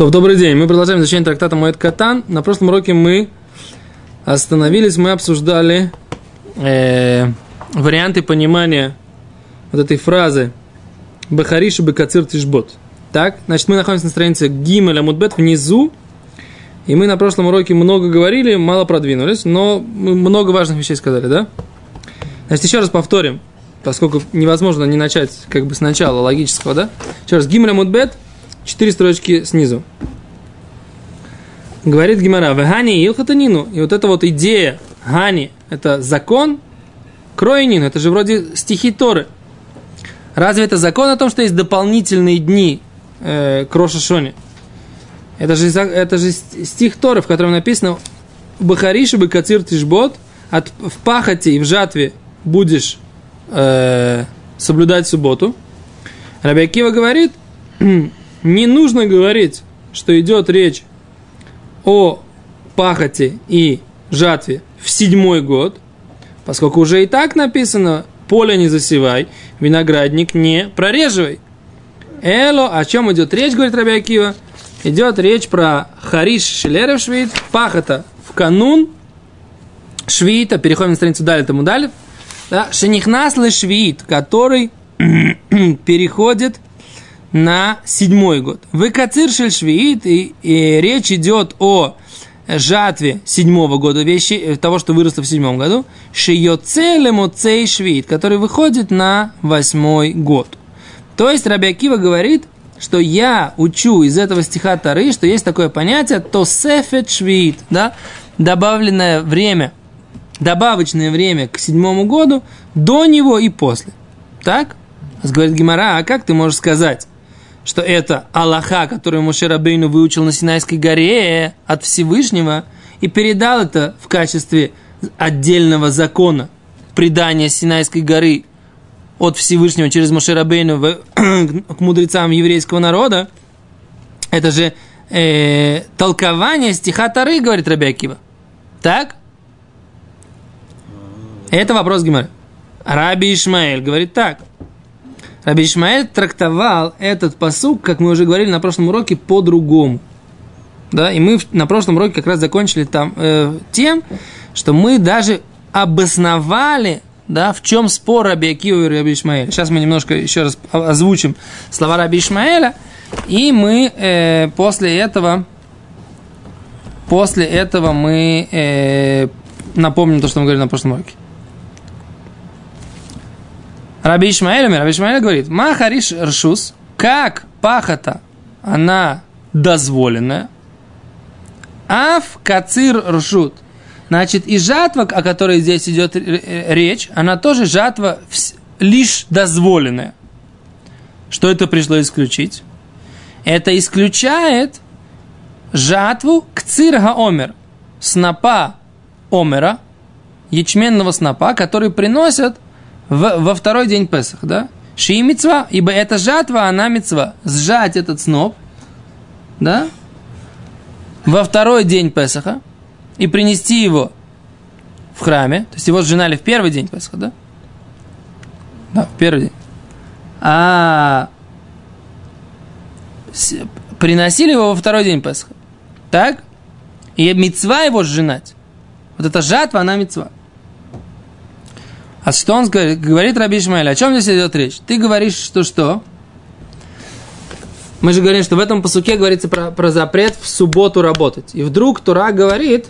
То, добрый день. Мы продолжаем изучение трактата Моэт Катан. На прошлом уроке мы остановились, мы обсуждали э, варианты понимания вот этой фразы Бахариши Бекацир Тишбот. Так, значит, мы находимся на странице Гимель Амудбет внизу. И мы на прошлом уроке много говорили, мало продвинулись, но мы много важных вещей сказали, да? Значит, еще раз повторим, поскольку невозможно не начать как бы сначала логического, да? Еще раз, Гимель Амудбет – четыре строчки снизу. Говорит Гимара, Вегани Илхатанину. И вот эта вот идея Гани, это закон, Кроинин, это же вроде стихи Торы. Разве это закон о том, что есть дополнительные дни э, к Рошашоне? Это же, это же стих Торы, в котором написано Бахариши бы кацир тишбот, от, в пахоте и в жатве будешь э, соблюдать субботу. Рабиакива говорит, не нужно говорить, что идет речь о пахоте и жатве в седьмой год, поскольку уже и так написано «поле не засевай, виноградник не прореживай». Эло, о чем идет речь, говорит Раби Акива? Идет речь про Хариш Шилерев Швид, пахота в канун Швита, переходим на страницу далее, тому далее, да, Шенихнас Швид, который переходит на седьмой год. Выкацир швиит, и, и речь идет о жатве седьмого года, вещи, э, того, что выросло в седьмом году, шиёцелему цей швид, который выходит на восьмой год. То есть Рабиакива говорит, что я учу из этого стиха Тары, что есть такое понятие тосефет швид, да, добавленное время, добавочное время к седьмому году, до него и после. Так? Говорит Гимара, а как ты можешь сказать, что это Аллаха, которую Моше Рабейну выучил на Синайской горе от Всевышнего, и передал это в качестве отдельного закона предания Синайской горы от Всевышнего через Моше Рабейну к мудрецам еврейского народа, это же э, толкование стиха Тары, говорит Рабиакива. Так? Это вопрос Гимара. Раби Ишмаэль говорит так. Раби Ишмаэль трактовал этот посук, как мы уже говорили на прошлом уроке, по-другому. Да, и мы на прошлом уроке как раз закончили там э, тем, что мы даже обосновали, да, в чем спор Раби Акива и Раби Ишмаэля. Сейчас мы немножко еще раз озвучим слова Раби Ишмаэля, и мы э, после этого, после этого мы э, напомним то, что мы говорили на прошлом уроке. Раби Ишмаэль, Раби Ишмаэль говорит, Махариш Ршус, как пахота, она дозволенная, Аф Кацир Ршут. Значит, и жатва, о которой здесь идет речь, она тоже жатва лишь дозволенная. Что это пришло исключить? Это исключает жатву к цирга омер, снопа омера, ячменного снопа, который приносят – в, во второй день Песах, да? Ши мецва, ибо это жатва, она мецва. Сжать этот сноп, да? Во второй день Песаха и принести его в храме. То есть его сжинали в первый день Песаха, да? Да, в первый день. А приносили его во второй день Песаха. Так? И мецва его сжинать. Вот эта жатва, она мецва. А что он говорит, говорит Раби Ишмаэль? О чем здесь идет речь? Ты говоришь, что что? Мы же говорим, что в этом посуке говорится про, про запрет в субботу работать. И вдруг Тура говорит,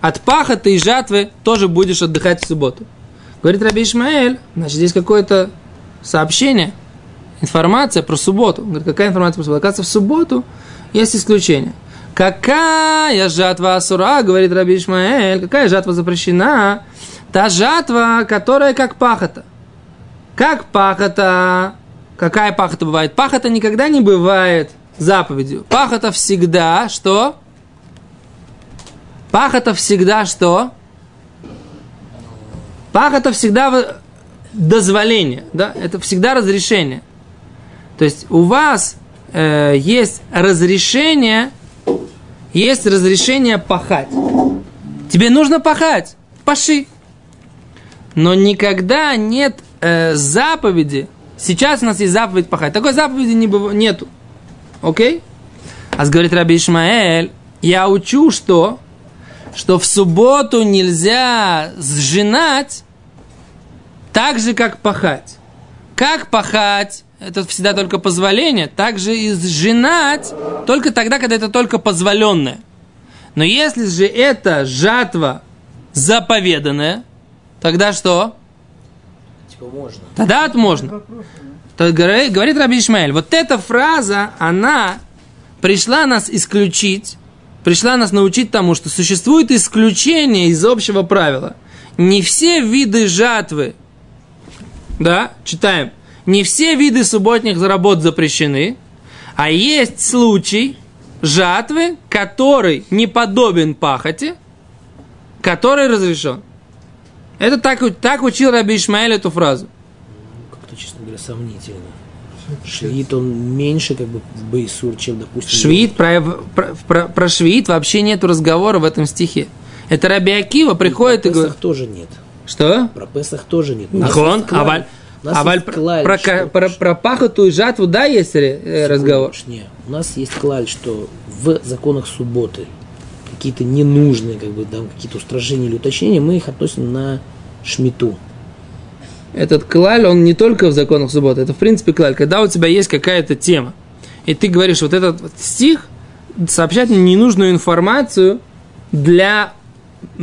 от пахоты и жатвы тоже будешь отдыхать в субботу. Говорит Раби Ишмаэль, значит, здесь какое-то сообщение, информация про субботу. Говорит, какая информация про субботу? Оказывается, в субботу есть исключение. Какая жатва асура, говорит Раби Ишмаэль, какая жатва запрещена? Та жатва, которая как пахота. Как пахота? Какая пахота бывает? Пахота никогда не бывает заповедью. Пахота всегда что? Пахота всегда что? Пахота всегда дозволение, да? Это всегда разрешение. То есть у вас э, есть разрешение, есть разрешение пахать. Тебе нужно пахать, паши но никогда нет э, заповеди. Сейчас у нас есть заповедь пахать. Такой заповеди не быв... нету. Окей? А говорит Раби Ишмаэль, я учу, что? Что в субботу нельзя сжинать так же, как пахать. Как пахать? Это всегда только позволение. Так же и сжинать только тогда, когда это только позволенное. Но если же это жатва заповеданная, тогда что? Типа можно. Тогда это можно. То говорит, говорит Раби Ишмаэль, вот эта фраза, она пришла нас исключить, пришла нас научить тому, что существует исключение из общего правила. Не все виды жатвы, да, читаем, не все виды субботних работ запрещены, а есть случай жатвы, который не подобен пахоте, который разрешен. Это так, так учил Раби Ишмаэль эту фразу. Как-то, честно говоря, сомнительно. Швид, он меньше как бы в Бейсур, чем, допустим... Швид, про, про, про, про швид вообще нет разговора в этом стихе. Это Раби Акива приходит и, про говорит... Тоже нет. Что? Про Песах тоже нет. Нахон, аваль, У нас аваль, про, клаль, про, что- про, про пахоту и жатву, да, есть э, разговор? Не, у нас есть клаль, что в законах субботы какие-то ненужные, как бы, там, какие-то устражения или уточнения, мы их относим на шмиту. Этот клаль, он не только в законах субботы, это в принципе клаль. Когда у тебя есть какая-то тема, и ты говоришь, вот этот вот стих сообщает ненужную информацию для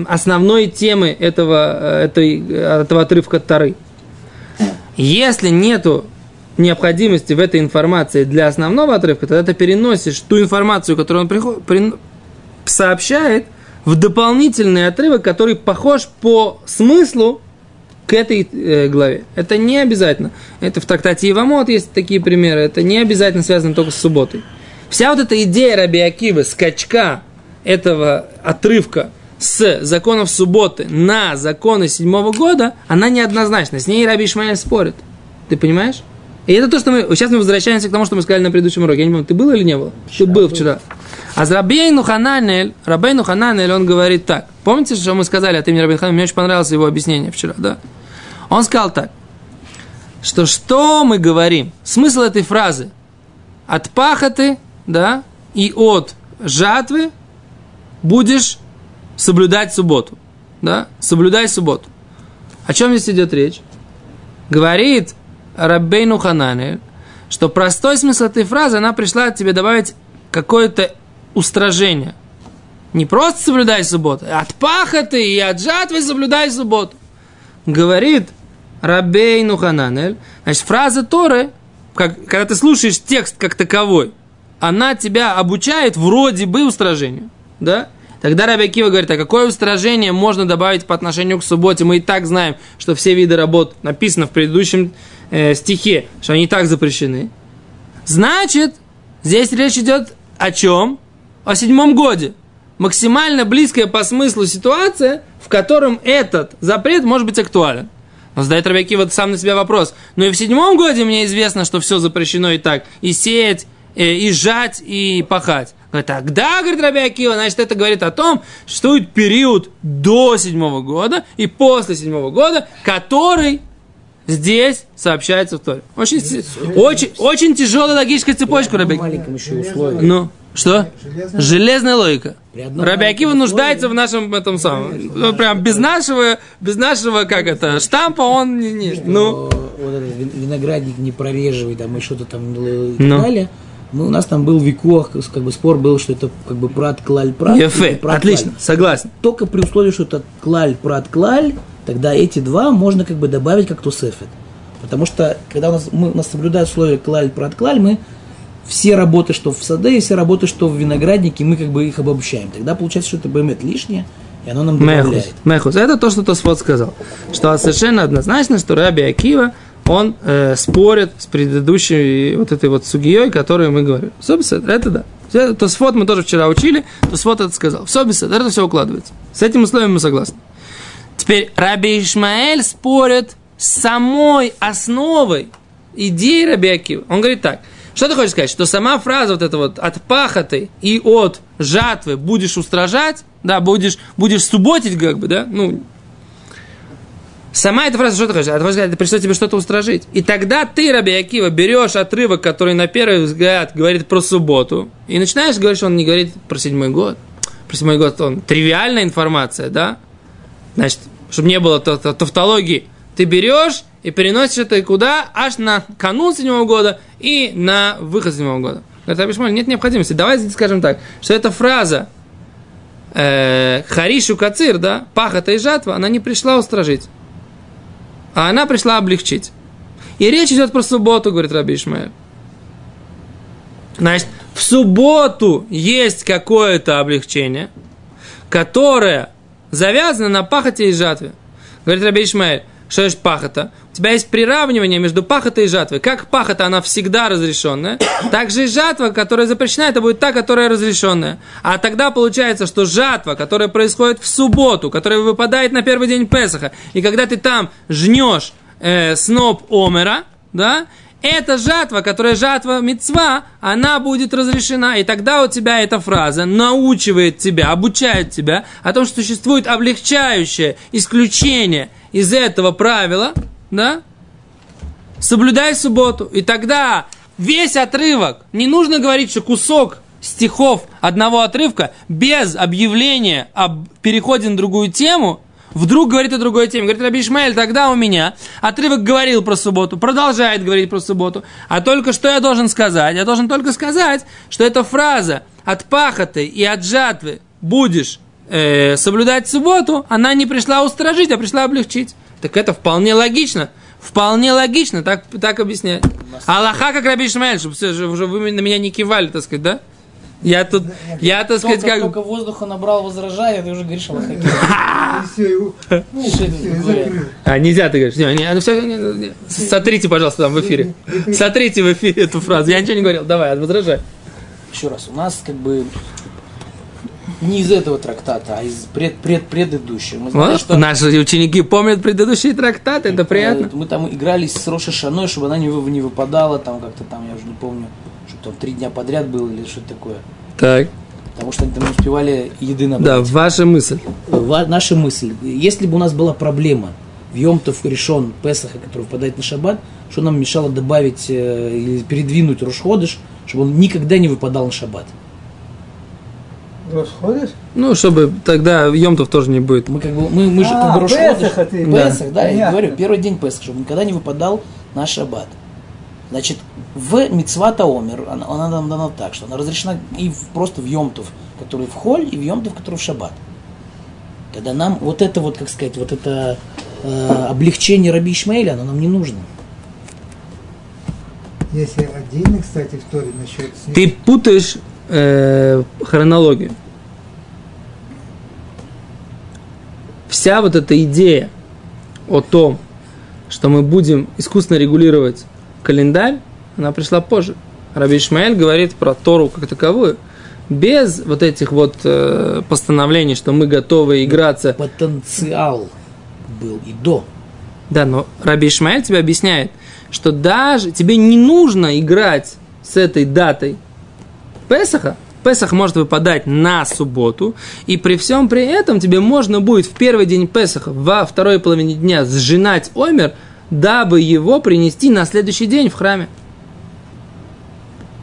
основной темы этого, э, этой, э, этого отрывка Тары. Если нету необходимости в этой информации для основного отрывка, тогда ты переносишь ту информацию, которую он приход- прин- сообщает, в дополнительный отрывок, который похож по смыслу к этой э, главе. Это не обязательно. Это в трактате Ивамот есть такие примеры. Это не обязательно связано только с субботой. Вся вот эта идея Раби Акивы, скачка этого отрывка с законов субботы на законы седьмого года, она неоднозначна. С ней Раби Ишмаэль спорит. Ты понимаешь? И это то, что мы... Сейчас мы возвращаемся к тому, что мы сказали на предыдущем уроке. Я не помню, ты был или не был? ты был вчера. А с Рабейну Хананель, Рабейну Хананель, он говорит так. Помните, что мы сказали от имени Рабейну Хананель? Мне очень понравилось его объяснение вчера, да? Он сказал так, что что мы говорим? Смысл этой фразы от пахоты, да, и от жатвы будешь соблюдать субботу, да, соблюдай субботу. О чем здесь идет речь? Говорит Раббейну Ханане, что простой смысл этой фразы, она пришла тебе добавить какое-то устражение. Не просто соблюдай субботу, а от пахоты и от жатвы соблюдай субботу. Говорит Рабейну Хананель, значит, фраза Торы, как, когда ты слушаешь текст как таковой, она тебя обучает вроде бы устражению, да? Тогда Раби Акива говорит, а какое устражение можно добавить по отношению к субботе? Мы и так знаем, что все виды работ написано в предыдущем э, стихе, что они и так запрещены. Значит, здесь речь идет о чем? О седьмом годе. Максимально близкая по смыслу ситуация, в котором этот запрет может быть актуален. Но задает Рабиаки вот сам на себя вопрос. Ну и в седьмом годе мне известно, что все запрещено и так. И сеять, э, и жать, и пахать. Говорит, тогда, говорит Рабиакива, значит, это говорит о том, что существует период до седьмого года и после седьмого года, который здесь сообщается в Торе. Очень, очень, очень тяжелая логическая цепочка, условии. Ну, что? Железная- Железная логика. Раби Акива нуждается в нашем этом самом. Ну, прям без нашего, без нашего, как это, штампа он не, не- ну. Вот этот вин- виноградник не прореживай там и что-то там и так Ну. далее. Ну, у нас там был викуах, как бы спор был, что это как бы прат клаль прат. Ефе, прат отлично, клаль. согласен. Только при условии, что это клаль прат клаль, тогда эти два можно как бы добавить как тусефет. Потому что когда у нас, мы, у нас соблюдают условия клаль прат клаль, мы все работы, что в саде, и все работы, что в винограднике, мы как бы их обобщаем. Тогда получается, что это бэмет лишнее, и оно нам Мехус. добавляет. Мехус. Это то, что Тосфот сказал. Что совершенно однозначно, что Раби Акива, он э, спорит с предыдущей вот этой вот сугией, которую мы говорим. Собственно, это да. Тосфот мы тоже вчера учили, Тосфот это сказал. Все, это все укладывается. С этим условием мы согласны. Теперь Раби Ишмаэль спорит с самой основой идеи Раби Акива. Он говорит так. Что ты хочешь сказать? Что сама фраза вот эта вот от пахоты и от жатвы будешь устражать, да, будешь, будешь субботить как бы, да, ну, Сама эта фраза, что ты хочешь? Это, это пришло тебе что-то устражить. И тогда ты, Раби Акива, берешь отрывок, который на первый взгляд говорит про субботу, и начинаешь говорить, что он не говорит про седьмой год. Про седьмой год он тривиальная информация, да? Значит, чтобы не было тавтологии, ты берешь и переносишь это куда? Аж на канун седьмого года и на выход седьмого года. Говорит, Абишмаль, нет необходимости. Давайте скажем так, что эта фраза э, Харишу Кацир, да, пахота и жатва, она не пришла устражить а она пришла облегчить. И речь идет про субботу, говорит Раби Ишмаэль. Значит, в субботу есть какое-то облегчение, которое завязано на пахоте и жатве. Говорит Раби Ишмаэль, что есть пахота? У тебя есть приравнивание между пахотой и жатвой. Как пахота, она всегда разрешенная, так же и жатва, которая запрещена, это будет та, которая разрешенная. А тогда получается, что жатва, которая происходит в субботу, которая выпадает на первый день Песаха, и когда ты там жнешь э, сноп Омера, да, эта жатва, которая жатва мецва, она будет разрешена. И тогда у тебя эта фраза научивает тебя, обучает тебя о том, что существует облегчающее исключение из этого правила, да, соблюдай субботу. И тогда весь отрывок, не нужно говорить, что кусок стихов одного отрывка без объявления об переходе на другую тему, вдруг говорит о другой теме. Говорит, Раби Ишмаэль, тогда у меня отрывок говорил про субботу, продолжает говорить про субботу. А только что я должен сказать? Я должен только сказать, что эта фраза от пахоты и от жатвы будешь э, соблюдать субботу, она не пришла устражить, а пришла облегчить. Так это вполне логично. Вполне логично, так, так объяснять. Аллаха, как Раби Ишмаэль, чтобы уже вы на меня не кивали, так сказать, да? Я тут, я, так сказать, как... Только воздуха набрал, возражая, ты уже говоришь Аллаха. А, нельзя, ты говоришь. Не, не, ну, все, сотрите, пожалуйста, там в эфире. Сотрите в эфире эту фразу. Я ничего не говорил. Давай, возражай. Еще раз, у нас как бы не из этого трактата, а из пред, пред, предыдущего. Мы знаем, вот, что... Наши ученики помнят предыдущие трактаты, это приятно. Мы там игрались с Роша Шаной, чтобы она не, не выпадала, там как-то там, я уже не помню, что там три дня подряд было или что-то такое. Так. Потому что они там не успевали еды набрать. Да, ваша мысль. Ва- наша мысль. Если бы у нас была проблема в Йомтов решен Песаха, который выпадает на шаббат, что нам мешало добавить э, или передвинуть Рушходыш, чтобы он никогда не выпадал на шаббат. Расходишь? Ну, чтобы тогда Йомтов тоже не будет. Мы как бы, мы, мы же а, как бы Песаха ты. Песах, да, я говорю, первый день Песах, чтобы никогда не выпадал на шаббат. Значит, в Мицвата Омер, она, она нам дана так, что она разрешена и в, просто в Йомтов, который в Холь, и в Йомтов, который в Шаббат. Когда нам вот это вот, как сказать, вот это э, облегчение Раби Ишмаэля, оно нам не нужно. Если отдельно, кстати, в Торе насчет... Ты путаешь э, хронологию. Вся вот эта идея о том, что мы будем искусственно регулировать календарь, она пришла позже. Раби Ишмаэль говорит про Тору как таковую, без вот этих вот э, постановлений, что мы готовы играться. Потенциал был и до. Да, но Раби Ишмаэль тебе объясняет, что даже тебе не нужно играть с этой датой Песаха, Песах может выпадать на субботу, и при всем при этом тебе можно будет в первый день Песаха, во второй половине дня сжинать омер, дабы его принести на следующий день в храме.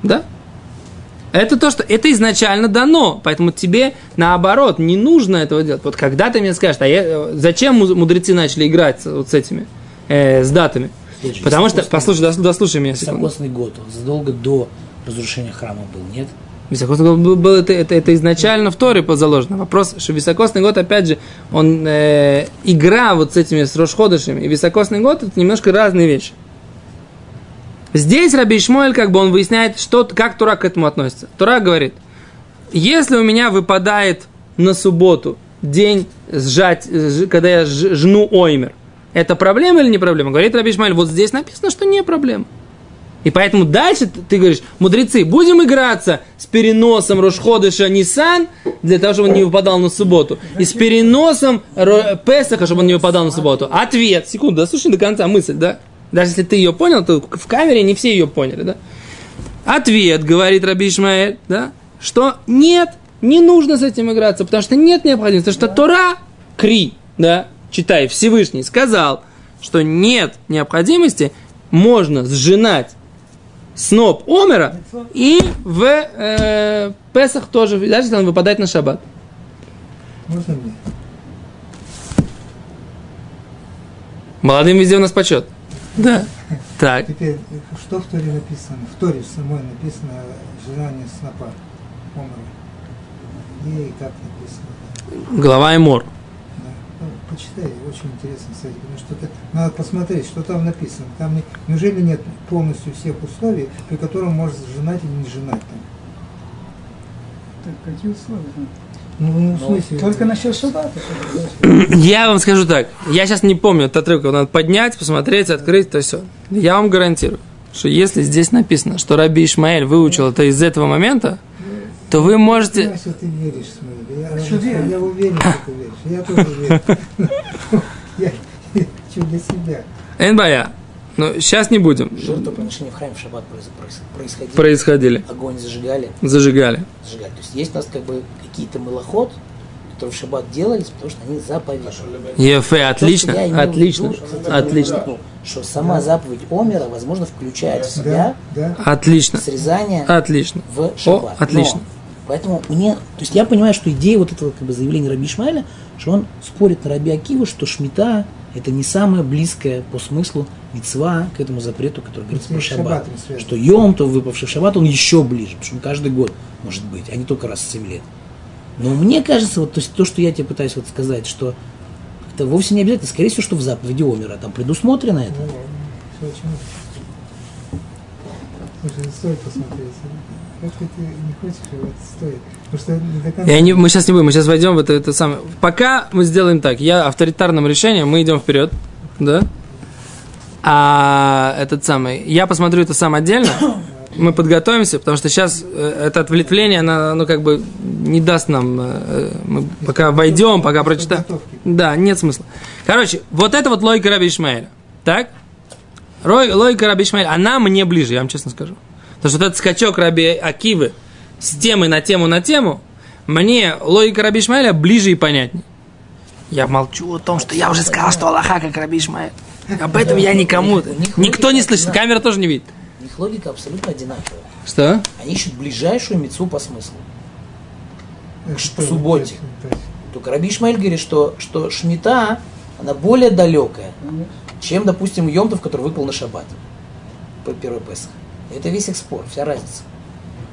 Да? Это то, что это изначально дано, поэтому тебе наоборот не нужно этого делать. Вот когда ты мне скажешь, а я, зачем мудрецы начали играть вот с этими, э, с датами? Слушай, Потому что, послушай, дослушай меня секунду. Високосный год, он задолго до разрушения храма был, нет? Високосный год был, это, это, это изначально в Торе заложено. Вопрос, что високосный год, опять же, он э, игра вот с этими с Рошходышами. И високосный год это немножко разные вещи. Здесь Раби Ишмуэль, как бы он выясняет, что, как Тура к этому относится. Тура говорит, если у меня выпадает на субботу день сжать, когда я жну оймер, это проблема или не проблема? Говорит Раби Ишмаэль, вот здесь написано, что не проблема. И поэтому дальше ты говоришь, мудрецы, будем играться с переносом Рошходыша Нисан, для того, чтобы он не выпадал на субботу. И с переносом Песаха, чтобы он не выпадал на субботу. Ответ, секунду, да слушай до конца мысль, да? Даже если ты ее понял, то в камере не все ее поняли, да? Ответ, говорит Раби Ишмаэль, да, что нет, не нужно с этим играться, потому что нет необходимости, потому что Тора, Кри, да, читай, Всевышний сказал, что нет необходимости, можно сжинать сноп Омера и в э, Песах тоже, даже если он выпадает на шаббат. Можно мне? Молодым везде у нас почет. Да. Так. Теперь, что в Торе написано? В Торе самой написано желание снопа Омара. И как написано? Голова и мор. Да. Ну, почитай, очень интересно, кстати, потому что это, надо посмотреть, что там написано. Там не- неужели нет полностью всех условий, при котором можно женать или не женать там? Так, какие условия? Ну, ну, в смысле? Только насчет шаббата. Я вам скажу так. Я сейчас не помню этот отрывок. Надо поднять, посмотреть, открыть, то все. Я вам гарантирую, что если здесь написано, что Раби Ишмаэль выучил это из этого момента, то вы можете... Знаешь, что ты веришь. Я, Что верю? я уверен, что ты веришь. Я тоже верю. Я для себя. Энбая. Ну, сейчас не будем. Жертвоприношения в храме в шаббат происходили. Происходили. Огонь зажигали, Зажигали. зажигали. То есть есть у нас как бы какие-то мылоход, которые в шаббат делались, потому что они заповедь. Ефе, То, отлично, что я отлично, я отлично, подчеркнул, Что сама заповедь Омера, возможно, включает в себя Да, да. отлично, срезание отлично. в шаббат. О, отлично. Но, поэтому мне, то есть я понимаю, что идея вот этого как бы заявления Раби Ишмаэля, что он спорит на Раби Акива, что шмита это не самое близкое по смыслу мецва к этому запрету, который говорится про шаббат. Что Йом, то выпавший в шаббат, он еще ближе, потому что он каждый год может быть, а не только раз в 7 лет. Но мне кажется, вот то, есть то, что я тебе пытаюсь вот сказать, что это вовсе не обязательно, скорее всего, что в заповеди Омера там предусмотрено это. Ну, все очень Слушай, стоит посмотреть. Как ты не хочешь, его, это стоит. Потому что не до конца... Я не, мы сейчас не будем, мы сейчас войдем в это, это самое. Пока мы сделаем так, я авторитарным решением, мы идем вперед, да? А этот самый, я посмотрю это сам отдельно, мы подготовимся, потому что сейчас э, это ответвление, оно, ну, как бы не даст нам, э, мы пока войдем, пока прочитаем. Да, нет смысла. Короче, вот это вот логика Раби Ишмаэля, так? Логика Раби Ишмаэля, она мне ближе, я вам честно скажу. Потому что вот этот скачок Раби Акивы с темы на тему на тему, мне логика Раби Ишмаэля ближе и понятнее. Я молчу о том, что я уже сказал, что Аллаха как Раби Ишмаэль. Об этом я никому, никто не слышит, камера тоже не видит. У них логика абсолютно одинаковая. Что? Они ищут ближайшую мецу по смыслу. Это в что, субботе. Только Раби Ишмаэль говорит, что, что Шмита, она более далекая, чем, допустим, Йомтов, который выпал на шаббат. По первый Песах. Это весь их спор, вся разница.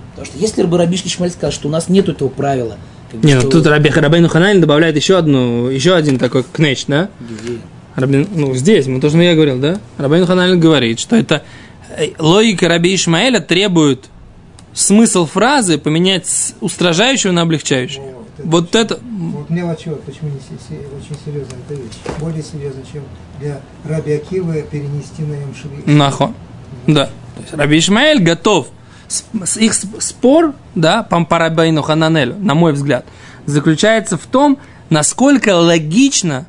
Потому что если бы Раби Ишмаэль сказал, что у нас нет этого правила, как бы, Не, ну что- тут Раби Рабейну Хананин добавляет еще одну, еще один такой кнеч, да? Где? Рабин, ну, здесь, мы тоже я говорил, да? Рабин Хананин говорит, что это э, логика Раби Ишмаэля требует смысл фразы поменять с устражающего на облегчающий. Вот это- Вот это, Вот мне вот почему не очень серьезная эта вещь. Более серьезно, чем для Раби Акивы перенести на Йом Шви. нахо. Да. То есть Раби Ишмаэль готов. С- Их сп- спор, да, по по Рабейну Хананелю, на мой взгляд, заключается в том, насколько логично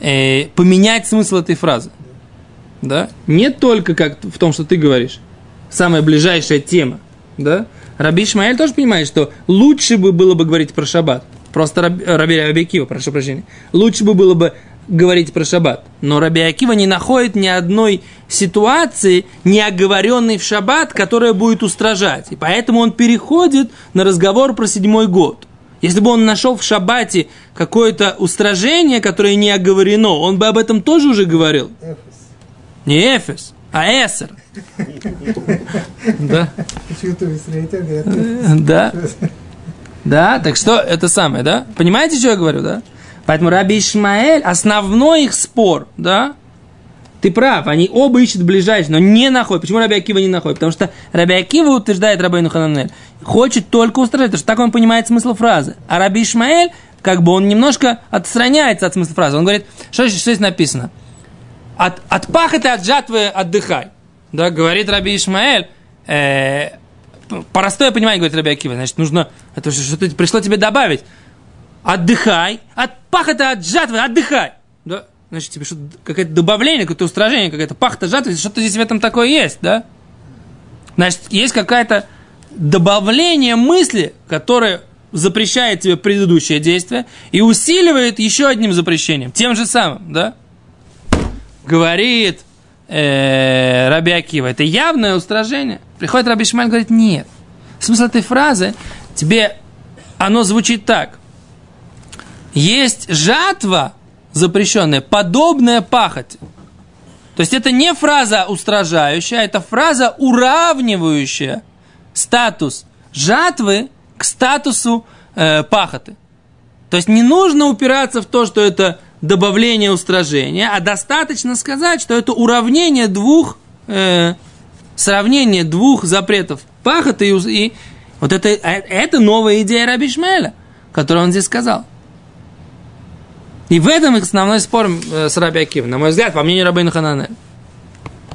э, поменять смысл этой фразы. Да? Не только как в том, что ты говоришь, самая ближайшая тема. Да? Раби Ишмаэль тоже понимает, что лучше бы было бы говорить про шаббат. Просто э, Раби, Раби Акива, прошу прощения. Лучше бы было бы говорить про шаббат. Но Раби Акива не находит ни одной ситуации, не оговоренной в шаббат, которая будет устражать. И поэтому он переходит на разговор про седьмой год. Если бы он нашел в шаббате какое-то устражение, которое не оговорено, он бы об этом тоже уже говорил. Не Эфес, а Эсер. Да. Да. Да, так что это самое, да? Понимаете, что я говорю, да? Поэтому Раби Ишмаэль, основной их спор, да? Ты прав, они оба ищут ближайший, но не находят. Почему Раби Акива не находит? Потому что Раби Акива утверждает Рабейну Хананель, хочет только устражать, потому что так он понимает смысл фразы. А Раби Ишмаэль, как бы он немножко отстраняется от смысла фразы. Он говорит, что, что здесь написано? От, от пахоты, от жатвы отдыхай. Да, говорит Раби Ишмаэль, э, простое понимание, говорит Раби Акива, значит, нужно, это что- что-то пришло тебе добавить. Отдыхай, от пахоты, от жатвы, отдыхай. Да? Значит, тебе что-то, какое-то добавление, какое-то устражение, какая-то пахота, жатва, что-то здесь в этом такое есть, да? Значит, есть какая-то добавление мысли, которое запрещает тебе предыдущее действие и усиливает еще одним запрещением, тем же самым, да? Говорит э, Раби Акива, это явное устражение. Приходит Раби Шмаль говорит, нет. Смысл этой фразы, тебе оно звучит так. Есть жатва запрещенная, подобная пахоти. То есть это не фраза устражающая, это фраза уравнивающая статус жатвы к статусу э, пахоты. То есть не нужно упираться в то, что это добавление устражения, а достаточно сказать, что это уравнение двух, э, сравнение двух запретов пахоты и, и вот это, э, это новая идея Раби Шмеля, которую он здесь сказал. И в этом их основной спор э, с Раби Акив, на мой взгляд, по мнению Рабейна Хананель.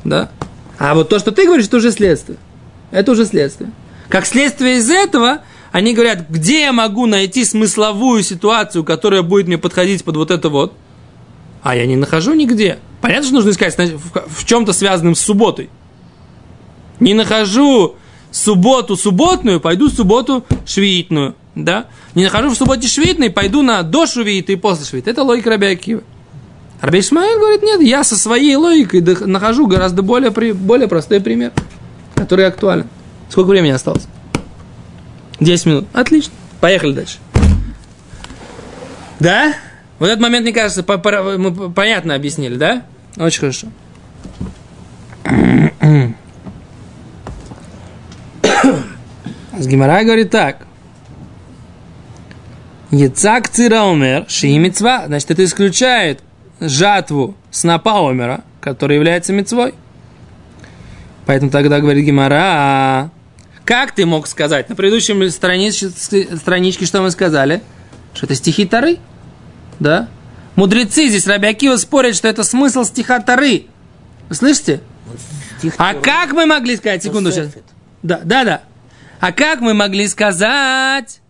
Да? А вот то, что ты говоришь, это уже следствие. Это уже следствие. Как следствие из этого, они говорят, где я могу найти смысловую ситуацию, которая будет мне подходить под вот это вот. А я не нахожу нигде. Понятно, что нужно искать в чем-то связанном с субботой. Не нахожу субботу субботную, пойду субботу швеитную да, не нахожу в субботе швидный, пойду на до швиита и после швиита. Это логика Раби Акива. Раби Исмаил говорит, нет, я со своей логикой нахожу гораздо более, более простой пример, который актуален. Сколько времени осталось? 10 минут. Отлично. Поехали дальше. Да? Вот этот момент, мне кажется, по, по, мы понятно объяснили, да? Очень хорошо. С Гимара говорит так. Яцак цира умер, ши мецва. Значит, это исключает жатву снопа умера, который является мецвой. Поэтому тогда говорит Гимара, как ты мог сказать? На предыдущем страничке, страничке что мы сказали? Что это стихи Тары? Да? Мудрецы здесь, Рабиакива, спорят, что это смысл стиха Тары. Вы слышите? Стих а как мы могли сказать? Секунду сейчас. Да, да, да. А как мы могли сказать,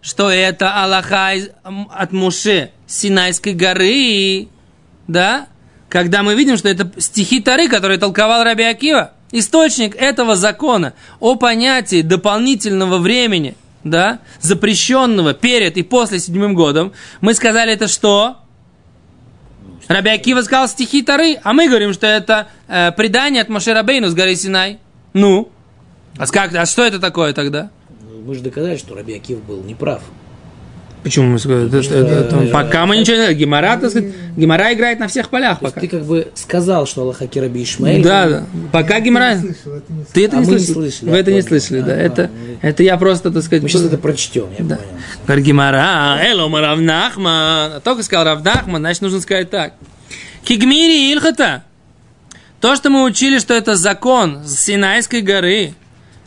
что это Аллаха от Муше Синайской горы, да, когда мы видим, что это стихи Тары, которые толковал Раби Акива, источник этого закона о понятии дополнительного времени, да, запрещенного перед и после седьмым годом, мы сказали это что? Раби сказал стихи Тары, а мы говорим, что это э, предание от Моше Рабейну с горы Синай. Ну, а, как, а что это такое тогда? мы же доказали, что Раби Акив был неправ. Почему мы это, это, пока мы ничего не... Гемора, так сказать, Гемора играет на всех полях пока. Ты как бы сказал, что Аллаха Раби Ишмаэль. Да, да. Пока Гемора... Ты это не а слышал. Вы это не слышали, да. Это, это я просто, так сказать... Мы сейчас это прочтем, я понял. Говорит Гемора, Элом Равнахман. Только сказал Равнахман, значит, нужно сказать так. Кигмири Ильхата. То, что мы учили, что это закон с Синайской горы,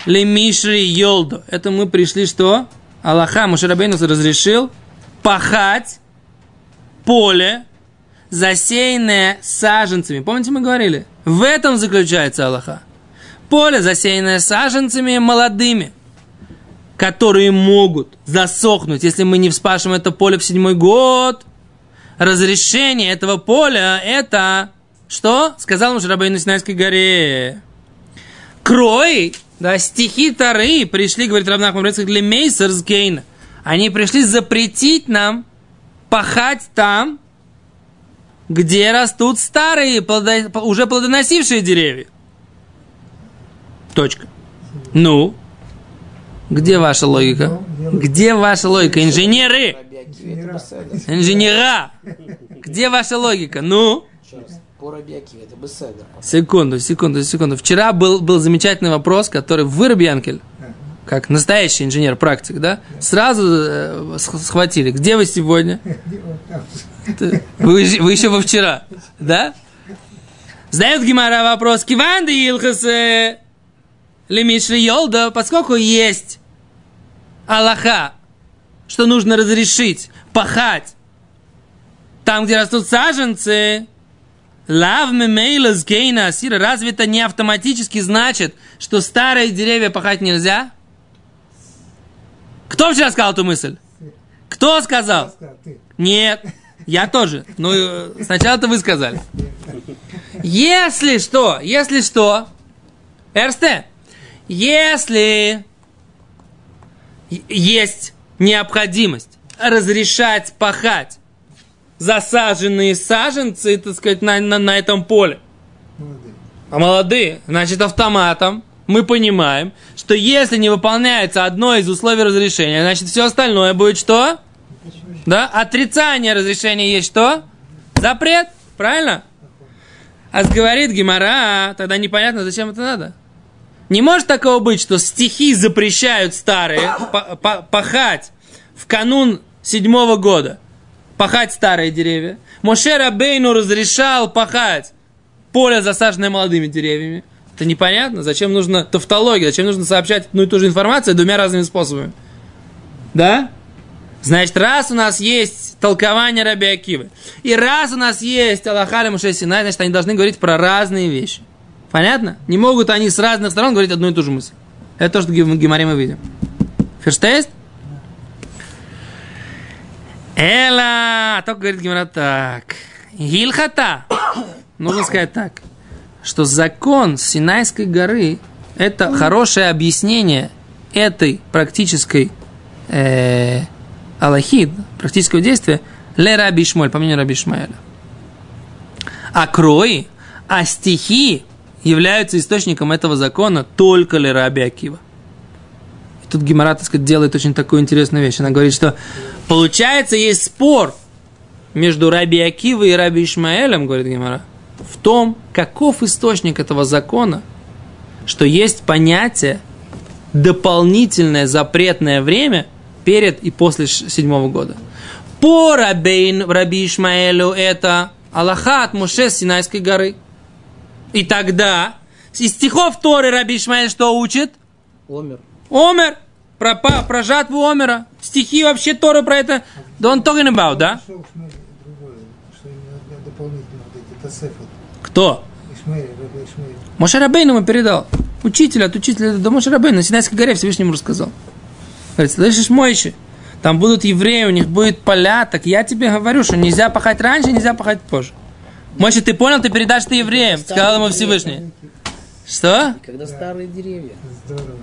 Лемишри Йолдо. Это мы пришли что? Аллаха Мушарабейнус разрешил пахать поле, засеянное саженцами. Помните, мы говорили? В этом заключается Аллаха. Поле, засеянное саженцами молодыми, которые могут засохнуть, если мы не вспашем это поле в седьмой год. Разрешение этого поля – это что? Сказал Мушарабейну на Синайской горе. Крой да, стихи Тары пришли, говорит Равнах Мамрецких, для Мейсерсгейна. Они пришли запретить нам пахать там, где растут старые, плодо... уже плодоносившие деревья. Точка. Ну, где ваша логика? Где ваша логика? Инженеры! Инженера! Где ваша логика? Ну? По Рабиакиве, это беседа. Секунду, секунду, секунду. Вчера был, был замечательный вопрос, который вы, Рабианкель, как настоящий инженер-практик, да, сразу э, схватили. Где вы сегодня? Вы, вы еще во вчера, да? Задает Гимара вопрос. Киванды Илхас Лемишли Йолда, поскольку есть Аллаха, что нужно разрешить пахать там, где растут саженцы, Лав мемейлас гейна асира. Разве это не автоматически значит, что старые деревья пахать нельзя? Кто вчера сказал эту мысль? Кто сказал? Нет, я тоже. Ну, э, сначала это вы сказали. Если что, если что, Эрсте, если есть необходимость разрешать пахать засаженные саженцы, так сказать, на, на, на этом поле. Молодые. А молодые, значит, автоматом мы понимаем, что если не выполняется одно из условий разрешения, значит, все остальное будет что? Да? Отрицание разрешения есть что? Запрет. Правильно? А говорит Гимара, тогда непонятно, зачем это надо. Не может такого быть, что стихи запрещают старые па- па- пахать в канун седьмого года. Пахать старые деревья. Моше Рабейну разрешал пахать поле, засаженное молодыми деревьями. Это непонятно. Зачем нужна тавтология? Зачем нужно сообщать одну и ту же информацию двумя разными способами? Да? Значит, раз у нас есть толкование Раби Акивы, и раз у нас есть Аллахали Муше Синай, значит, они должны говорить про разные вещи. Понятно? Не могут они с разных сторон говорить одну и ту же мысль. Это то, что в Гемаре мы видим. Ферштейст? Эла, а только говорит Гемара так. Гильхата. Нужно сказать так, что закон Синайской горы – это хорошее объяснение этой практической э, аллахид, практического действия, ле раби Ишмоль, по мнению раби Ишмаэля. А крои, а стихи являются источником этого закона только ли раби Акива. И тут Гимара, так сказать, делает очень такую интересную вещь. Она говорит, что получается есть спор между раби Акивой и раби Ишмаэлем, говорит Гимара, в том, каков источник этого закона, что есть понятие дополнительное запретное время перед и после седьмого года. По Рабейн, Раби Ишмаэлю это Аллаха от Муше с Синайской горы. И тогда из стихов Торы Раби Ишмаэль что учит? Омер. Омер. Про, па- про жатву Омера. Стихи вообще Торы про это. Don't talking about, да? Кто? Ишмаэль, Раби Ишмаэль. Моше Рабейну ему передал. Учитель от учителя до Моше Рабейну на Синайской горе Всевышнему рассказал. Говорит, слышишь, Мойши, там будут евреи, у них будет поля, так я тебе говорю, что нельзя пахать раньше, нельзя пахать позже. Мойши, ты понял, ты передашь это евреям, сказал ему Всевышний. Что? Когда старые деревья. Здорово.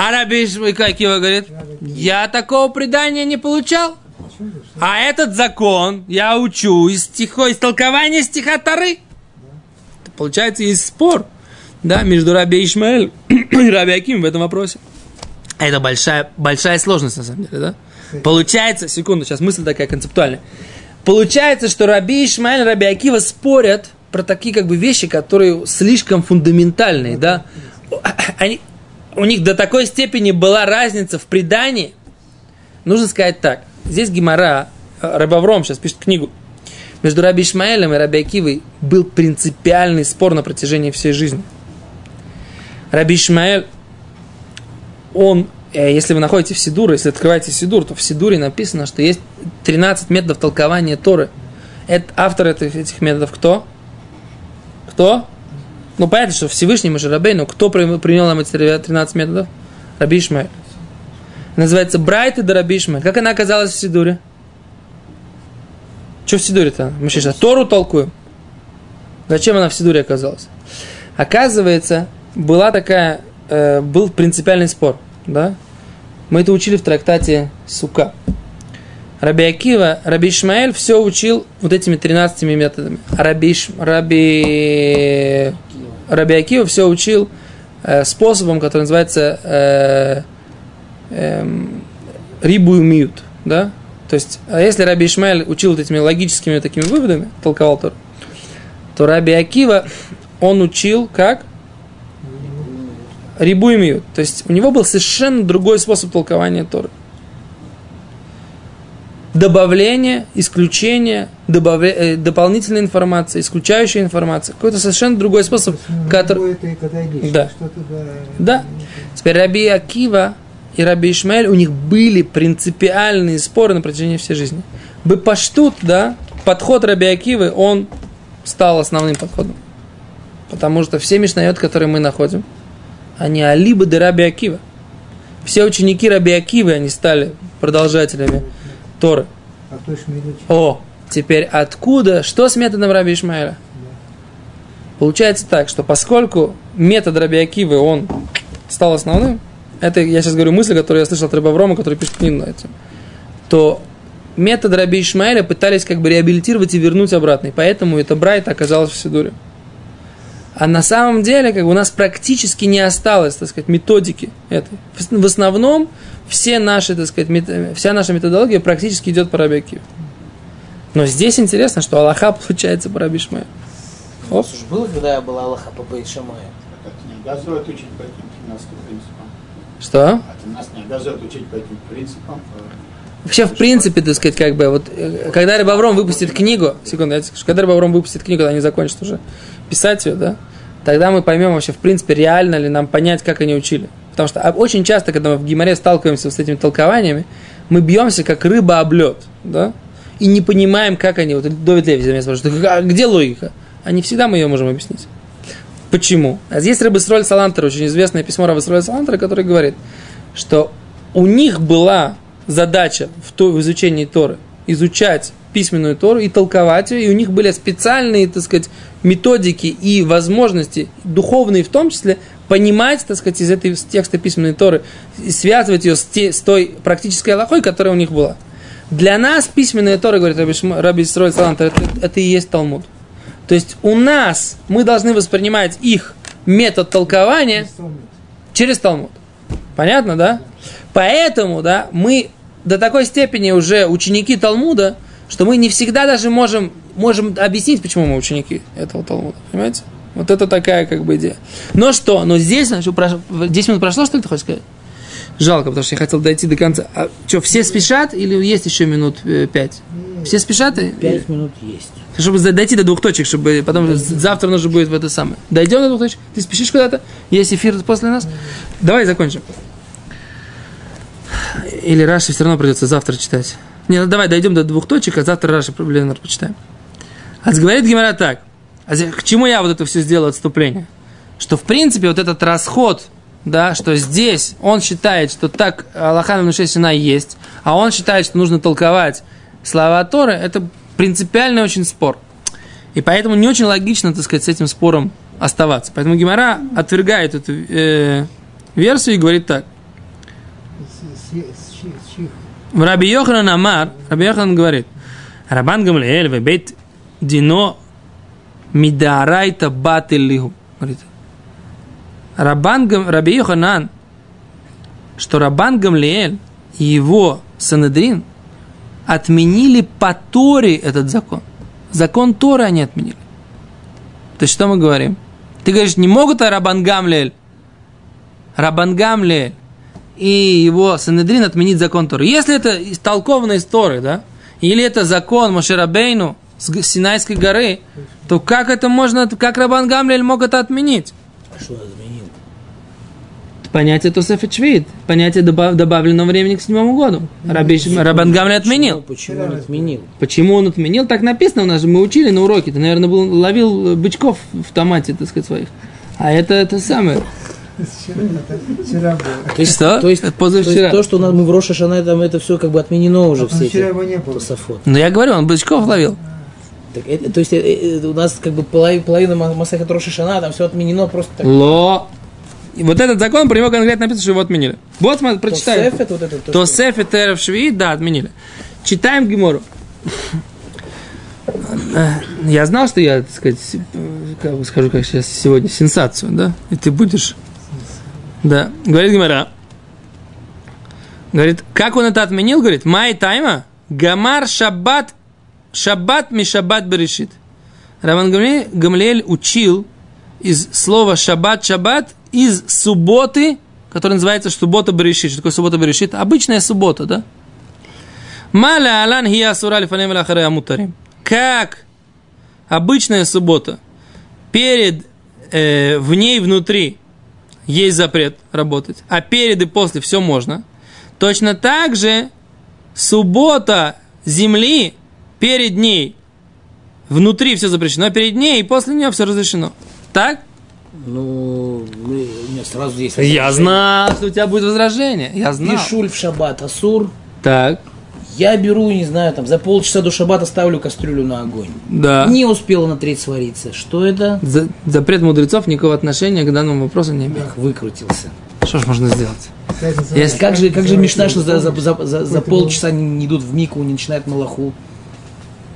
А Раби Иш- как его говорит, я такого предания не получал. А этот закон я учу из стихо, из толкования стиха Тары. Получается, есть спор да, между Раби Ишмаэль и Раби Аким в этом вопросе. Это большая, большая сложность, на самом деле, да? Получается, секунду, сейчас мысль такая концептуальная. Получается, что Раби Ишмаэль и Раби Акива спорят про такие как бы вещи, которые слишком фундаментальные, да? Они, у них до такой степени была разница в предании. Нужно сказать так. Здесь Гимара, Рабавром сейчас пишет книгу. Между Раби Ишмаэлем и Раби Акивой был принципиальный спор на протяжении всей жизни. Раби Ишмаэль, он, э, если вы находите в Сидуре, если открываете Сидур, то в Сидуре написано, что есть 13 методов толкования Торы. Это, автор этих, этих методов кто? Кто? Ну, понятно, что Всевышний Машарабей, но кто при- принял нам эти 13 методов? Раби. Называется Брайта да Раби. Как она оказалась в Сидуре? Что в Сидуре-то? Мы сейчас Тору толкуем. Зачем она в Сидуре оказалась? Оказывается, была такая, э, был принципиальный спор, да? Мы это учили в трактате Сука. Раби Акива, Раби Ишмаэль все учил вот этими 13 методами. Раби, Раби, Раби Акива все учил э, способом, который называется э, и мьют, да? То есть, а если Раби Ишмаэль учил вот этими логическими такими выводами, толковал Тору, то Раби Акива, он учил как? Рибу и мьют. То есть, у него был совершенно другой способ толкования Торы. Добавление, исключение, добавля- э, дополнительная информация, исключающая информация. Какой-то совершенно другой способ, который... Когда идешь, Да. что-то да. Да. Теперь Раби Акива и Раби Ишмаэль, у них были принципиальные споры на протяжении всей жизни. Бы паштут, да, подход Раби Акивы, он стал основным подходом. Потому что все мишнайот, которые мы находим, они алиба де Раби Акива. Все ученики Раби Акивы, они стали продолжателями Торы. А. О, теперь откуда, что с методом Раби Ишмаэля? Получается так, что поскольку метод Раби Акивы, он стал основным, это я сейчас говорю мысль, которую я слышал от Рыбаврома, который пишет книгу на этом, то метод Раби Ишмаэля пытались как бы реабилитировать и вернуть обратно. И поэтому это Брайта оказалось в Сидуре. А на самом деле, как бы у нас практически не осталось, так сказать, методики этой. В основном все наши, так сказать, мет... вся наша методология практически идет по Рабекию. Но здесь интересно, что Аллаха получается по Раби. Оп. Уж было, когда я была Аллаха по Бейт Шамаю. Это не обязывает учить по этим 13 принципам. Что? Это нас не обязывает учить по этим принципам. Вообще, в принципе, так сказать, как бы, вот, э, когда Рыбавром выпустит книгу, секунду, я тебе скажу, когда Рыбавром выпустит книгу, когда они закончат уже писать ее, да, тогда мы поймем вообще, в принципе, реально ли нам понять, как они учили. Потому что а, очень часто, когда мы в Гимаре сталкиваемся с этими толкованиями, мы бьемся, как рыба об да, и не понимаем, как они, вот Довид Леви меня спрашивает, а где логика? А не всегда мы ее можем объяснить. Почему? А здесь Рабисроль Салантер, очень известное письмо Рабисроль Салантера, которое говорит, что у них была задача в, то, в изучении Торы изучать письменную Тору и толковать ее, и у них были специальные, так сказать, методики и возможности, духовные в том числе, понимать, так сказать, из этой текста письменной Торы, и связывать ее с, те, с той практической аллахой, которая у них была. Для нас письменная Тора, говорит Раби, Раби Исроль Салантер, это, это и есть Талмуд. То есть у нас мы должны воспринимать их метод толкования через Талмуд. Понятно, да? Поэтому, да, мы до такой степени уже ученики Талмуда, что мы не всегда даже можем, можем объяснить, почему мы ученики этого Талмуда. Понимаете? Вот это такая как бы идея. Но что? Но здесь, значит, 10 минут прошло, что ли, ты хочешь сказать? Жалко, потому что я хотел дойти до конца. А что, все спешат или есть еще минут э, пять? Все спешат? Пять минут есть. Чтобы дойти до двух точек, чтобы потом завтра нужно будет в это самое. Дойдем до двух точек? Ты спешишь куда-то? Есть эфир после нас? Давай закончим. Или Раши все равно придется завтра читать. Не, ну давай дойдем до двух точек, а завтра Раши проблемно почитаем. А говорит Гимара так. А к чему я вот это все сделал отступление? Что в принципе вот этот расход, да, что здесь он считает, что так Аллахан на Сина есть, а он считает, что нужно толковать слова Торы, это принципиальный очень спор. И поэтому не очень логично, так сказать, с этим спором оставаться. Поэтому Гимара отвергает эту э, версию и говорит так. В Раби Йоханан Амар, Раби Йоханан говорит, Рабан Гамлиэль в бейт дино мидарайта батиллиху. Говорит, Рабан, Раби Йоханан, что Рабан Гамлиэль и его Санедрин отменили по Торе этот закон. Закон Торы они отменили. То есть что мы говорим? Ты говоришь, не могут а Рабан Гамлиэль, Рабан Гамлиэль и его Санедрин отменить закон Торы. Если это истолковано из Торы, да, или это закон Мошерабейну с Синайской горы, то как это можно, как Рабан Гамлель мог это отменить? А что он отменил? Понятие Тосефет Швид, понятие добав, добавленного времени к седьмому году. Раби, Рабан Гамлель отменил. Почему он отменил? Почему он отменил? Так написано у нас же, мы учили на уроке. Ты, наверное, был, ловил бычков в томате, так сказать, своих. А это это самое. Вчера было. То есть, Что? То есть, позавчера. то, есть то, что у нас мы в Роша Шана, там это все как бы отменено уже, А все вчера эти его не было. тософот. Ну, я говорю, он бычков ловил. Так, это- то есть э, э, у нас как бы половина, половина Масахет Роша Шана, там все отменено просто так. Ло. И вот этот закон, про него конкретно написано, что его отменили. Вот, смотри, прочитай. Тосефет вот это. то, То что- Сефет Терев Швид, да, отменили. Читаем Гимору. Я знал, что я, так сказать, э, как бы скажу, как сейчас сегодня, сенсацию, да? И ты будешь... Да. Говорит Гимара. Говорит, как он это отменил? Говорит, май тайма, гамар шаббат, шаббат ми шаббат берешит. Раван Гамлиэль учил из слова шаббат шаббат из субботы, которая называется суббота берешит. Что такое суббота берешит? Обычная суббота, да? Маля алан хия асура лифанем лахаре амутарим. Как обычная суббота, перед, э, в ней внутри есть запрет работать, а перед и после все можно. Точно так же суббота земли перед ней внутри все запрещено, а перед ней и после нее все разрешено. Так? Ну, мы- у меня сразу здесь... Я знал, что у тебя будет возражение. Я знал. Ишуль в шаббат, асур. Так, Я беру, не знаю, там за полчаса до шаббата ставлю кастрюлю на огонь. да. Не успела на треть свариться. Что это? За- запрет мудрецов никакого отношения к данному вопросу не имеет. Ах, выкрутился. Что ж можно сделать? Если- Как же, как же Мишна, что за, за, за, за, за полчаса не, не идут в Мику, не начинают Малаху?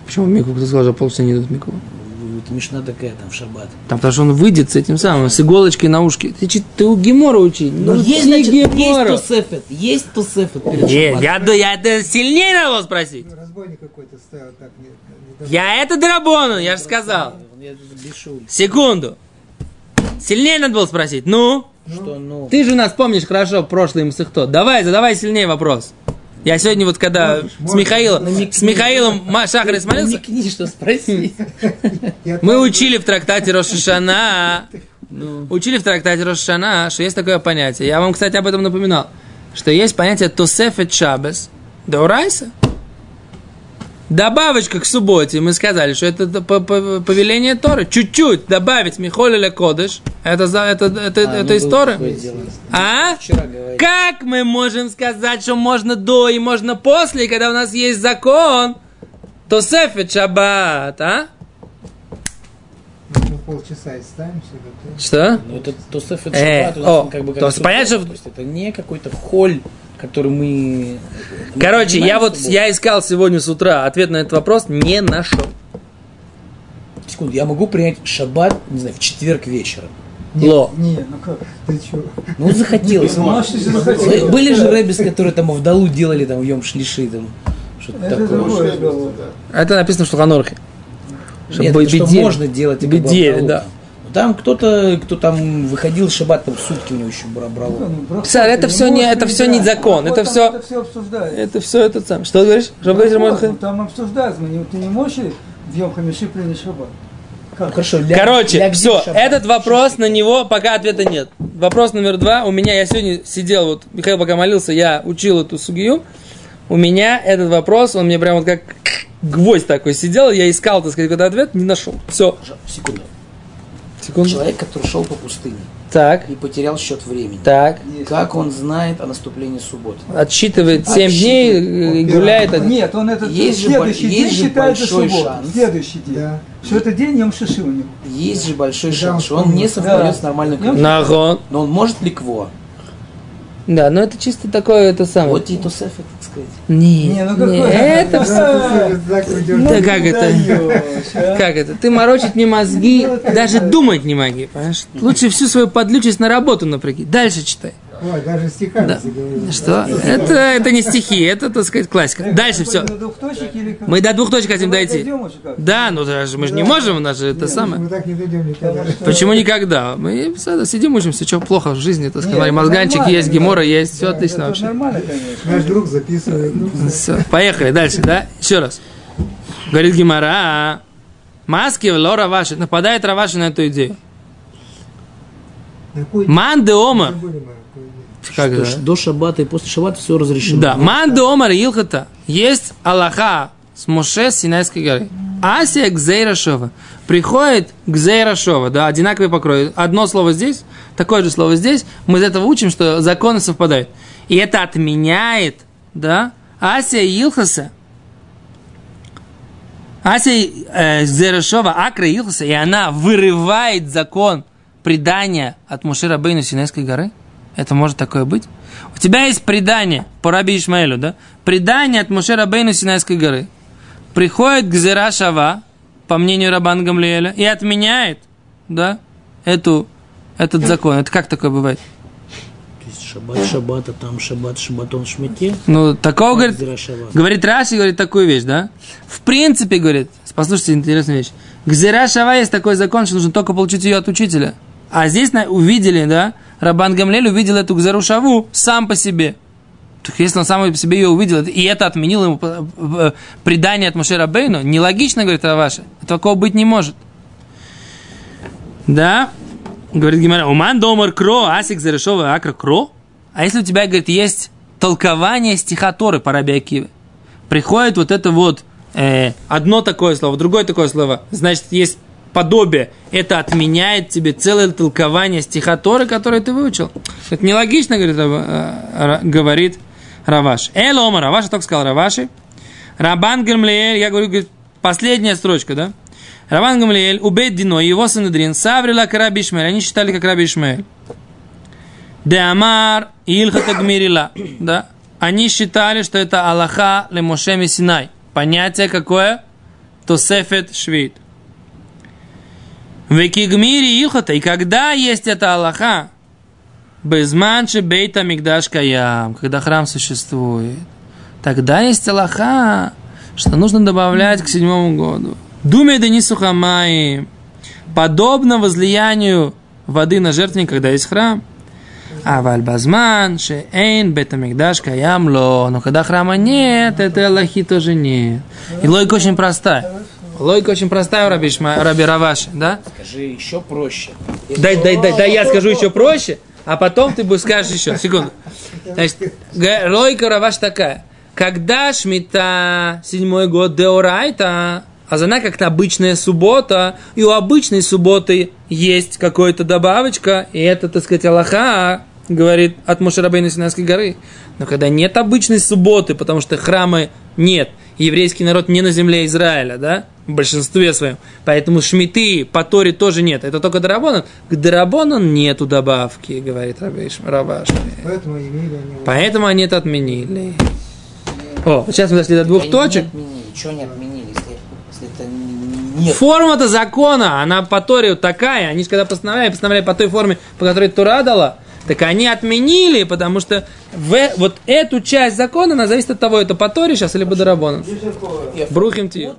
Почему Мику, кто сказал, что полчаса не идут Мику? Это Мишна такая там в шаббат. Там, потому что он выйдет с этим самым, с иголочкой на ушке. Ты, че- ты у Гемора учи. Но Ну, есть, значит, есть Гемора. тусефет, есть тусефет перед Е, шаббатом. я, я это сильнее надо спросить. Разбойник какой-то стоял так. Не, не Я это драбону, я же сказал. Я. Секунду. Сильнее надо было спросить. Ну? Что, ну... Ты же у нас помнишь хорошо прошлый МСХТО. Давай, задавай сильнее вопрос. Я сегодня вот когда с Михаилом, с Михаилом Шахарь смотрелся, Намекни, что спроси. Мы учили в трактате Рошашана, учили в трактате Рошашана, что есть такое понятие. Я вам, кстати, об этом напоминал, что есть понятие Тосефет Шабес, Даурайса. Добавочка к субботе, мы сказали, что это по- по- повеление Торы. Чуть-чуть добавить Михолеля Кодыш. Это, за- это, это, А, это ну, из Торы. А? Как мы можем сказать, что можно до и можно после, когда у нас есть закон, то сефет шаббат, а? Мы полчаса и ставимся. готовы. Что? Ну, это тусефет Э, шаббат, у нас о, как бы то понятно, что- то есть это не какой-то холь, который мы... мы Короче, я вот, я искал сегодня с утра ответ на этот вопрос, не нашел. Секунду, я могу принять шаббат, не знаю, в четверг вечером. Ло. Не, ну как, ты чё? Ну, захотелось. Ну, если захотелось. Были- же рэбис, которые там в Далу делали, там, в Йом Шлиши, там, что-то Это такое. другое разговор. Это написано в Шулханорхе. Нет, Чтобы что можно делать. Авдалу да. Там. Ну, кто-то, кто там выходил в шаббат, там сутки у него еще бра- брало. Писали, это всё не- это всё не закон, это всё- Это все обсуждается. Это все это сам. Что ты говоришь? Что говоришь, Ну, Мордыхай? Там обсуждается, ты не можешь в Йом Хамиши принять шаббат. Ну, Как? хорошо, ля- Короче, в все, шаббат. этот вопрос, на него пока ответа нет. Вопрос номер два. У меня, я сегодня сидел, вот Михаил пока молился, я учил эту сугию. У меня этот вопрос, он мне прям вот как гвоздь такой сидел, я искал, так сказать, какой-то ответ, не нашел. Все, Секунду. Секунду. Человек, который шел по пустыне Так, и потерял счет времени. так. Как он знает о наступлении субботы? Отсчитывает 7 дней э, и гуляет. один. Нет, он этот Есть же следующий день есть же считает за большой субботу. шанс. Следующий день. Да. Что это день Йом Шиши у него. Есть же большой Да, шанс, он что он не совпадет Да. с нормальным календарем. Но он может ли кво? Да, но это чисто такое, это самое. Вот и так сказать. Не, Не, ну не, какое? это уйдёшь. Да как это? Даешь, а? Как это? Ты морочить мне мозги, даже думать не моги, понимаешь? Лучше всю свою подлючесть на работу напряги. Дальше читай. Ой, даже стихами Да. Что? Это, это не стихи, это, так сказать, классика. Дальше все. Мы до двух точек хотим дойти. Да, ну даже мы же не можем, у нас же это самое. Мы так не дойдем никогда. Почему никогда? Мы сидим, учимся, что плохо в жизни, так сказать. Мозганчик есть, да. гемора есть, все Это отлично вообще. нормально, конечно. Наш друг записывает. Все, поехали дальше, да? Еще раз. Говорит Гимара, маски в лора ваши, нападает Раваши на эту идею. Ман де омар. Забыли мы, какой день. Как Что это? До шаббата и после шаббата все разрешено. Да, ман де омар Илхата. Есть Аллаха с Моше с Синайской горы. Асия Гзейрашова. Приходит Гзейрашова, да, одинаковый покрой. Одно слово здесь, такое же слово здесь. Мы из этого учим, что законы совпадают. И это отменяет, да, Асия Илхаса. Асия э, Гзейрашова, Акра Илхаса, и она вырывает закон предания от Мушера Бейну Синайской горы. Это может такое быть? У тебя есть предание по Раби Ишмаэлю, да? Предание от Мушера Бейну Синайской горы. Приходит к Зера Шава, по мнению Рабан Гамлиэля, и отменяет, да, эту, этот закон. Это как такое бывает? То есть шаббат а там шаббат шаббатон шмите. Ну, такого, говорит. Говорит Раши, говорит такую вещь, да? В принципе, говорит, послушайте интересную вещь. Гзера Шава есть такой закон, что нужно только получить ее от учителя. А здесь на- увидели, да, Рабан Гамлель увидел эту Гзеру Шаву сам по себе. Так если он сам по себе ее увидел, и это отменило ему э, э, предание от Мушера Бейну, нелогично, говорит Раваша. Такого быть не может. Да? Говорит Гимара, уман домар кро, асик зарешова акра кро. А если у тебя, говорит, есть толкование стиха Торы по Раби приходит вот это вот э, одно такое слово, другое такое слово, значит, есть подобие, это отменяет тебе целое толкование стиха Торы, которое ты выучил. Это нелогично, говорит, э, Ра- говорит Раваш. Эль Омар, Раваш, только сказал Раваши. Рабан Гамлиэль, я говорю, говорит, последняя строчка, да? Рабан Гамлиэль, Убейт Дино, его сын Идрин, Саврила Раби Ишмаэль, они считали как Раби Ишмаэль. Деамар Илхата Гмирила. Да? Они считали, что это Аллаха Лемоше Синай. Понятие какое? Тосефет Швид. Векигмири Илхата. И когда есть это Аллаха, Безманши Бейта Мигдаш Каям, когда храм существует, тогда есть Аллаха, что нужно добавлять к седьмому году. Думе Денису Хамай, подобно возлиянию воды на жертвенник, когда есть храм. А вальбазман, шеэйн, бетамикдаш, каямло. Но когда храма нет, это Аллахи тоже нет. И логика очень простая. Логика очень простая у Раби, Шма, Раби Раваши, да? Скажи еще проще. Дай, дай, дай, дай я скажу еще проще, а потом ты будешь скажешь еще. Секунду. Значит, логика Раваши такая. Когда Шмита, седьмой год Деорайта, а она как-то обычная суббота, и у обычной субботы есть какая-то добавочка, и это, так сказать, Аллаха, говорит от Мошерабейна Синайской горы. Но когда нет обычной субботы, потому что храма нет, еврейский народ не на земле Израиля, да, в большинстве своем, поэтому шмиты по Торе тоже нет, это только Дарабонан. К Дарабонан нету добавки, говорит Рабиш, Рабаш. Поэтому. Поэтому они это отменили. О, сейчас мы дошли до двух Они точек. Не отменили. Чего не отменили, если, если это нет? Форма-то закона, она по Торе вот такая. Они же когда постановляли, постановляли по той форме, по которой Тора дала, так они отменили, потому что в, вот эту часть закона, она зависит от того, это по Торе сейчас или по Дарабону. Брухим ти.